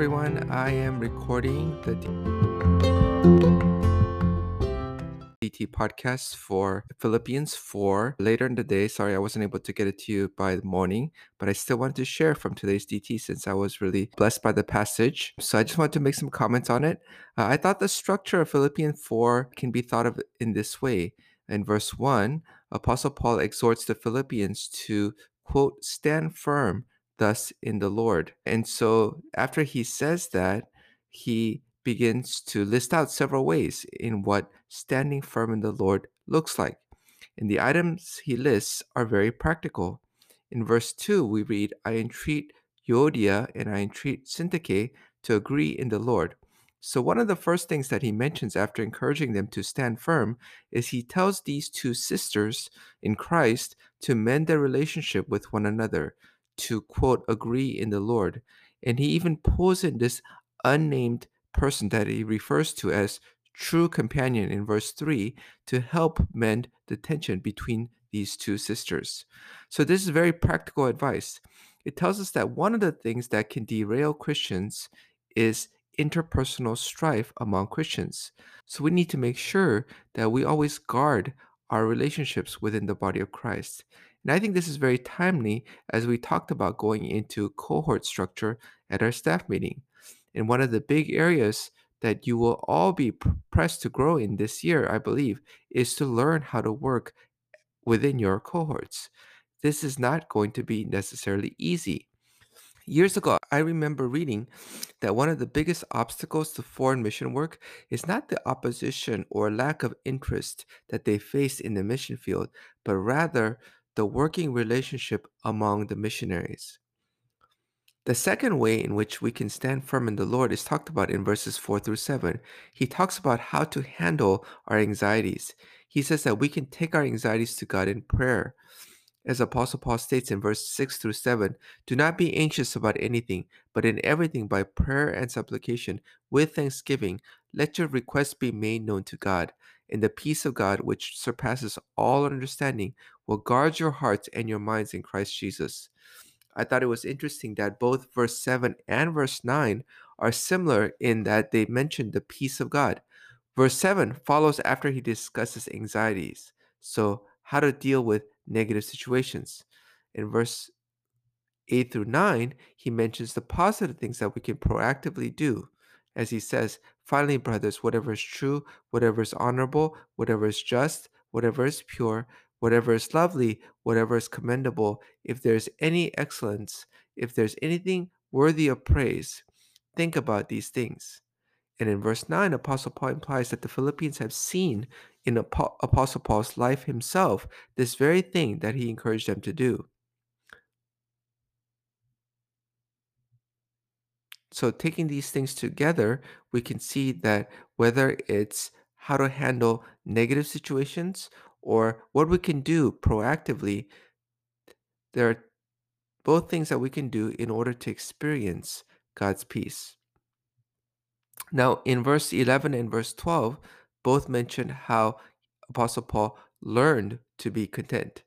everyone. I am recording the DT podcast for Philippians 4 later in the day. Sorry, I wasn't able to get it to you by the morning, but I still wanted to share from today's DT since I was really blessed by the passage. So I just wanted to make some comments on it. Uh, I thought the structure of Philippians 4 can be thought of in this way. In verse 1, Apostle Paul exhorts the Philippians to, quote, stand firm thus in the Lord. And so after he says that, he begins to list out several ways in what standing firm in the Lord looks like. And the items he lists are very practical. In verse 2, we read, I entreat Euodia and I entreat Syntyche to agree in the Lord. So, one of the first things that he mentions after encouraging them to stand firm is he tells these two sisters in Christ to mend their relationship with one another, to quote, agree in the Lord. And he even pulls in this unnamed person that he refers to as true companion in verse 3 to help mend the tension between these two sisters. So, this is very practical advice. It tells us that one of the things that can derail Christians is interpersonal strife among Christians. So, we need to make sure that we always guard our relationships within the body of Christ. And I think this is very timely as we talked about going into cohort structure at our staff meeting. And one of the big areas that you will all be pressed to grow in this year, I believe, is to learn how to work within your cohorts. This is not going to be necessarily easy. Years ago, I remember reading that one of the biggest obstacles to foreign mission work is not the opposition or lack of interest that they face in the mission field, but rather the working relationship among the missionaries. The second way in which we can stand firm in the Lord is talked about in verses 4 through 7. He talks about how to handle our anxieties. He says that we can take our anxieties to God in prayer. As Apostle Paul states in verse 6 through 7, do not be anxious about anything, but in everything by prayer and supplication, with thanksgiving, let your requests be made known to God. And the peace of God, which surpasses all understanding, will guard your hearts and your minds in Christ Jesus. I thought it was interesting that both verse 7 and verse 9 are similar in that they mention the peace of God. Verse 7 follows after he discusses anxieties. So, how to deal with negative situations. In verse 8 through 9, he mentions the positive things that we can proactively do. As he says, finally, brothers, whatever is true, whatever is honorable, whatever is just, whatever is pure, whatever is lovely, whatever is commendable, if there's any excellence, if there's anything worthy of praise, think about these things. And in verse 9, Apostle Paul implies that the Philippians have seen in Apostle Paul's life himself this very thing that he encouraged them to do. So, taking these things together, we can see that whether it's how to handle negative situations or what we can do proactively, there are both things that we can do in order to experience God's peace. Now, in verse 11 and verse 12, both mention how Apostle Paul learned to be content.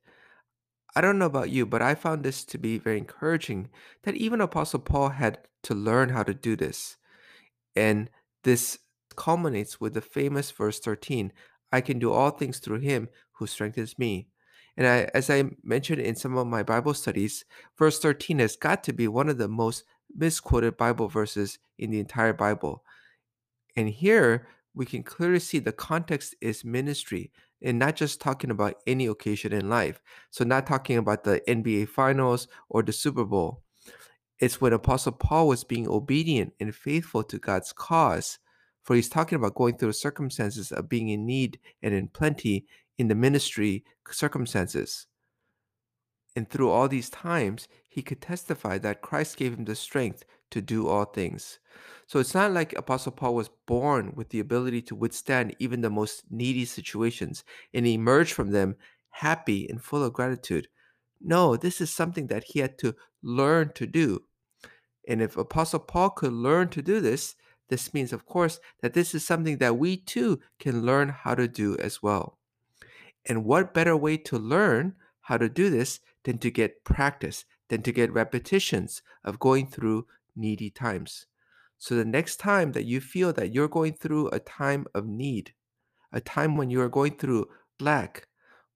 I don't know about you, but I found this to be very encouraging that even Apostle Paul had to learn how to do this. And this culminates with the famous verse 13 I can do all things through him who strengthens me. And I, as I mentioned in some of my Bible studies, verse 13 has got to be one of the most misquoted Bible verses in the entire Bible. And here we can clearly see the context is ministry and not just talking about any occasion in life. So, not talking about the NBA Finals or the Super Bowl. It's when Apostle Paul was being obedient and faithful to God's cause for he's talking about going through the circumstances of being in need and in plenty in the ministry circumstances. And through all these times, he could testify that Christ gave him the strength to do all things. So it's not like Apostle Paul was born with the ability to withstand even the most needy situations and emerge from them happy and full of gratitude. No, this is something that he had to learn to do. And if Apostle Paul could learn to do this, this means, of course, that this is something that we too can learn how to do as well. And what better way to learn how to do this than to get practice, than to get repetitions of going through needy times? So the next time that you feel that you're going through a time of need, a time when you are going through lack,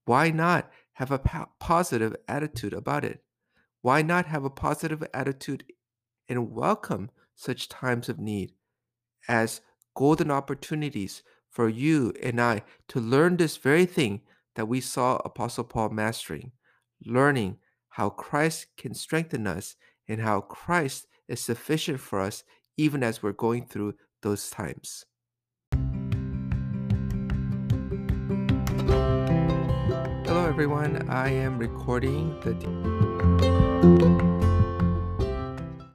why not have a po- positive attitude about it? Why not have a positive attitude and welcome such times of need as golden opportunities for you and I to learn this very thing that we saw Apostle Paul mastering, learning how Christ can strengthen us and how Christ is sufficient for us even as we're going through those times. Hello, everyone. I am recording the